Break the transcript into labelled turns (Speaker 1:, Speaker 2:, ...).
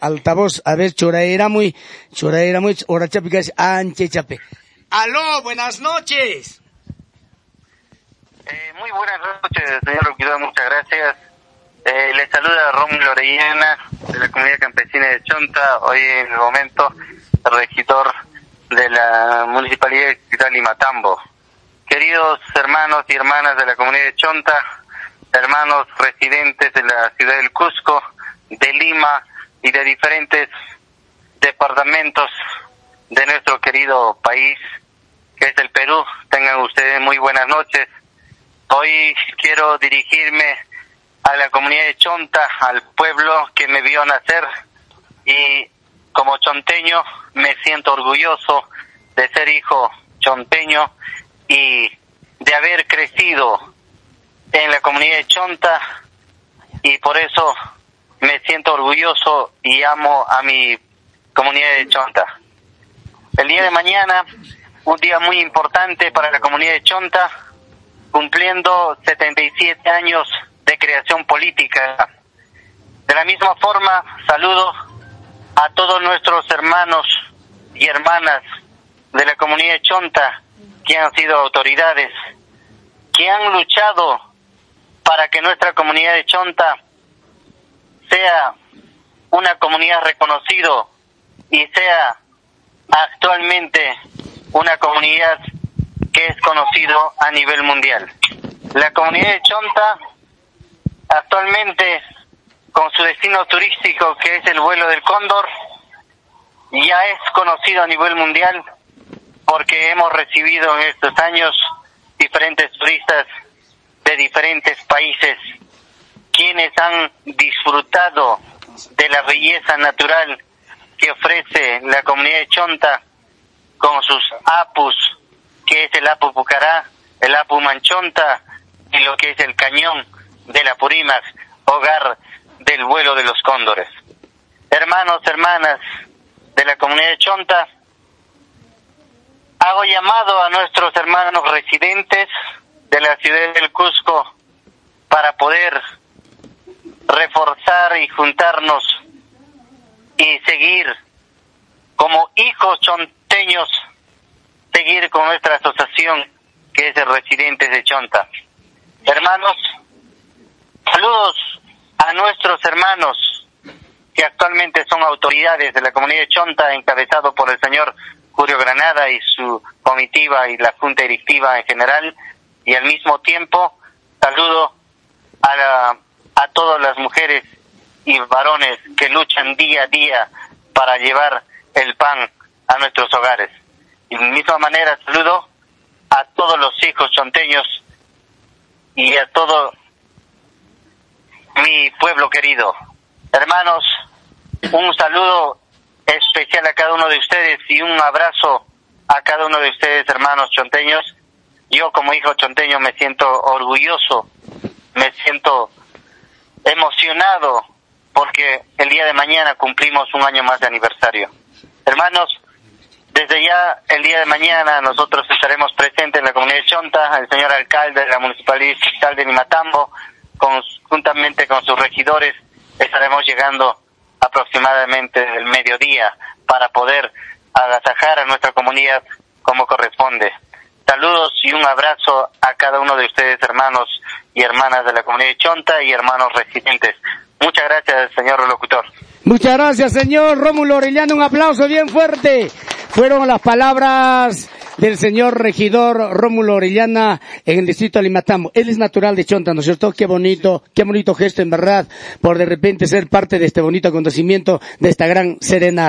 Speaker 1: altavoz, a ver, choraera muy, choraera muy, ora chape, anche chape. Aló, buenas noches.
Speaker 2: Eh, muy buenas noches, señor Ruquido, muchas gracias. Eh, le saluda Rómulo Orellana, de la comunidad campesina de Chonta, hoy en el momento regidor de la Municipalidad de Limatambo. Queridos hermanos y hermanas de la comunidad de Chonta, hermanos residentes de la ciudad del Cusco, de Lima y de diferentes departamentos de nuestro querido país, que es el Perú. Tengan ustedes muy buenas noches. Hoy quiero dirigirme a la comunidad de Chonta, al pueblo que me vio nacer y como chonteño me siento orgulloso de ser hijo chonteño y de haber crecido en la comunidad de Chonta y por eso me siento orgulloso y amo a mi comunidad de Chonta. El día de mañana, un día muy importante para la comunidad de Chonta, cumpliendo 77 años de creación política. De la misma forma, saludo a todos nuestros hermanos y hermanas de la comunidad de Chonta que han sido autoridades, que han luchado para que nuestra comunidad de Chonta sea una comunidad reconocido y sea actualmente una comunidad que es conocido a nivel mundial. La comunidad de Chonta actualmente con su destino turístico que es el vuelo del cóndor ya es conocido a nivel mundial porque hemos recibido en estos años diferentes turistas de diferentes países quienes han disfrutado de la belleza natural que ofrece la comunidad de Chonta con sus apus, que es el apu Pucará, el apu Manchonta y lo que es el cañón de la Purimax, hogar del vuelo de los cóndores. Hermanos, hermanas de la comunidad de Chonta, hago llamado a nuestros hermanos residentes de la ciudad del Cusco para poder reforzar y juntarnos y seguir como hijos chonteños, seguir con nuestra asociación que es de residentes de Chonta. Hermanos, saludos a nuestros hermanos que actualmente son autoridades de la comunidad de Chonta, encabezado por el señor Julio Granada y su comitiva y la junta directiva en general, y al mismo tiempo saludo a, la, a todas las mujeres y varones que luchan día a día para llevar el pan a nuestros hogares. Y de misma manera saludo a todos los hijos chonteños y a todo mi pueblo querido. Hermanos, un saludo especial a cada uno de ustedes y un abrazo a cada uno de ustedes, hermanos chonteños. Yo como hijo chonteño me siento orgulloso, me siento emocionado porque el día de mañana cumplimos un año más de aniversario. Hermanos, desde ya el día de mañana nosotros estaremos presentes en la comunidad de Chonta, el señor alcalde de la municipalidad de Nimatambo, juntamente con sus regidores, estaremos llegando aproximadamente el mediodía para poder agasajar a nuestra comunidad como corresponde. Saludos y un abrazo a cada uno de ustedes, hermanos y hermanas de la comunidad de Chonta y hermanos residentes. Muchas gracias, señor locutor.
Speaker 1: Muchas gracias, señor Rómulo Orellano. Un aplauso bien fuerte. Fueron las palabras del señor regidor Rómulo Orellana en el distrito de Limatambo. Él es natural de Chonta, ¿no es cierto? Qué bonito, qué bonito gesto en verdad, por de repente ser parte de este bonito acontecimiento, de esta gran serena.